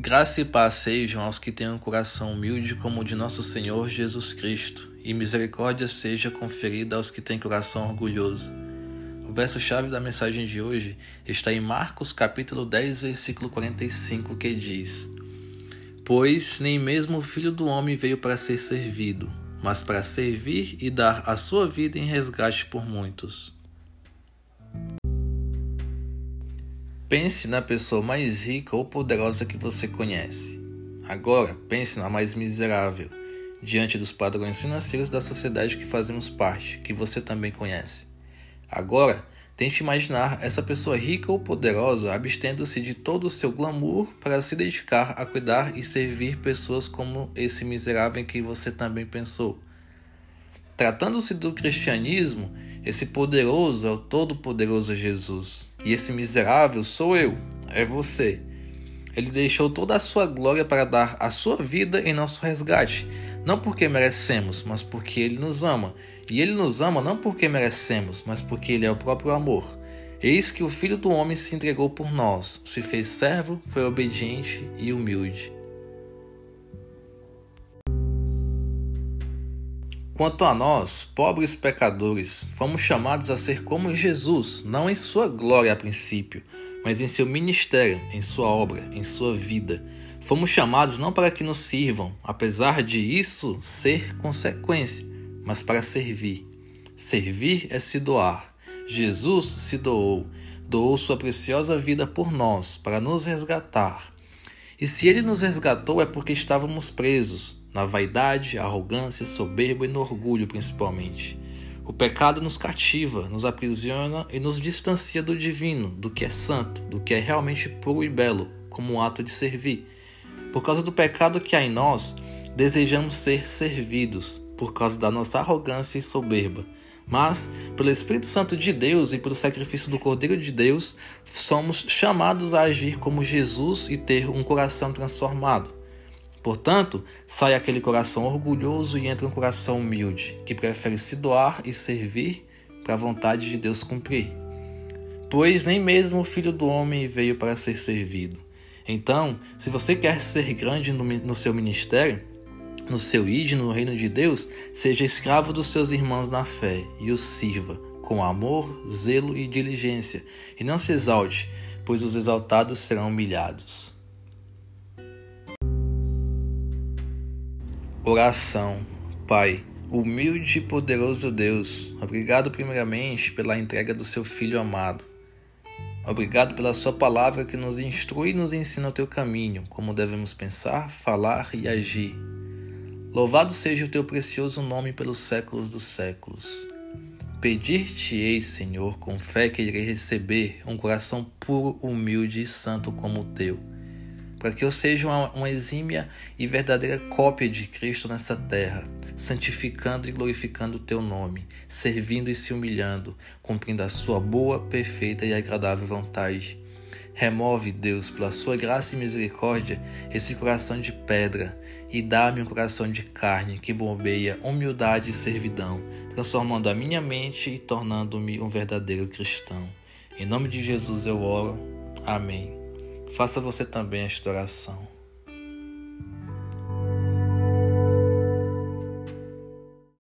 Graça e paz sejam aos que têm um coração humilde como o de nosso Senhor Jesus Cristo, e misericórdia seja conferida aos que têm coração orgulhoso. O verso-chave da mensagem de hoje está em Marcos capítulo 10, versículo 45, que diz: Pois nem mesmo o Filho do Homem veio para ser servido, mas para servir e dar a sua vida em resgate por muitos. Pense na pessoa mais rica ou poderosa que você conhece. Agora, pense na mais miserável, diante dos padrões financeiros da sociedade que fazemos parte, que você também conhece. Agora, tente imaginar essa pessoa rica ou poderosa abstendo-se de todo o seu glamour para se dedicar a cuidar e servir pessoas como esse miserável em que você também pensou. Tratando-se do cristianismo, esse poderoso é o todo-poderoso Jesus, e esse miserável sou eu, é você. Ele deixou toda a sua glória para dar a sua vida em nosso resgate, não porque merecemos, mas porque ele nos ama. E ele nos ama não porque merecemos, mas porque ele é o próprio amor. Eis que o Filho do Homem se entregou por nós, se fez servo, foi obediente e humilde. Quanto a nós, pobres pecadores, fomos chamados a ser como Jesus, não em sua glória a princípio, mas em seu ministério, em sua obra, em sua vida. Fomos chamados não para que nos sirvam, apesar de isso ser consequência, mas para servir. Servir é se doar. Jesus se doou, doou sua preciosa vida por nós, para nos resgatar. E se ele nos resgatou é porque estávamos presos, na vaidade, arrogância, soberba e no orgulho principalmente. O pecado nos cativa, nos aprisiona e nos distancia do divino, do que é santo, do que é realmente puro e belo, como um ato de servir. Por causa do pecado que há em nós, desejamos ser servidos, por causa da nossa arrogância e soberba. Mas, pelo Espírito Santo de Deus e pelo sacrifício do Cordeiro de Deus, somos chamados a agir como Jesus e ter um coração transformado. Portanto, sai aquele coração orgulhoso e entra um coração humilde, que prefere se doar e servir para a vontade de Deus cumprir. Pois nem mesmo o Filho do Homem veio para ser servido. Então, se você quer ser grande no, no seu ministério, no seu id, no reino de Deus, seja escravo dos seus irmãos na fé e os sirva com amor, zelo e diligência, e não se exalte, pois os exaltados serão humilhados. Oração. Pai, humilde e poderoso Deus, obrigado primeiramente pela entrega do seu Filho amado. Obrigado pela sua palavra que nos instrui e nos ensina o teu caminho, como devemos pensar, falar e agir. Louvado seja o teu precioso nome pelos séculos dos séculos. Pedir-te-ei, Senhor, com fé que irei receber um coração puro, humilde e santo como o teu para que eu seja uma, uma exímia e verdadeira cópia de Cristo nessa terra, santificando e glorificando o teu nome, servindo e se humilhando, cumprindo a sua boa, perfeita e agradável vontade. Remove, Deus, pela sua graça e misericórdia, esse coração de pedra e dá-me um coração de carne que bombeia humildade e servidão, transformando a minha mente e tornando-me um verdadeiro cristão. Em nome de Jesus eu oro. Amém. Faça você também esta oração.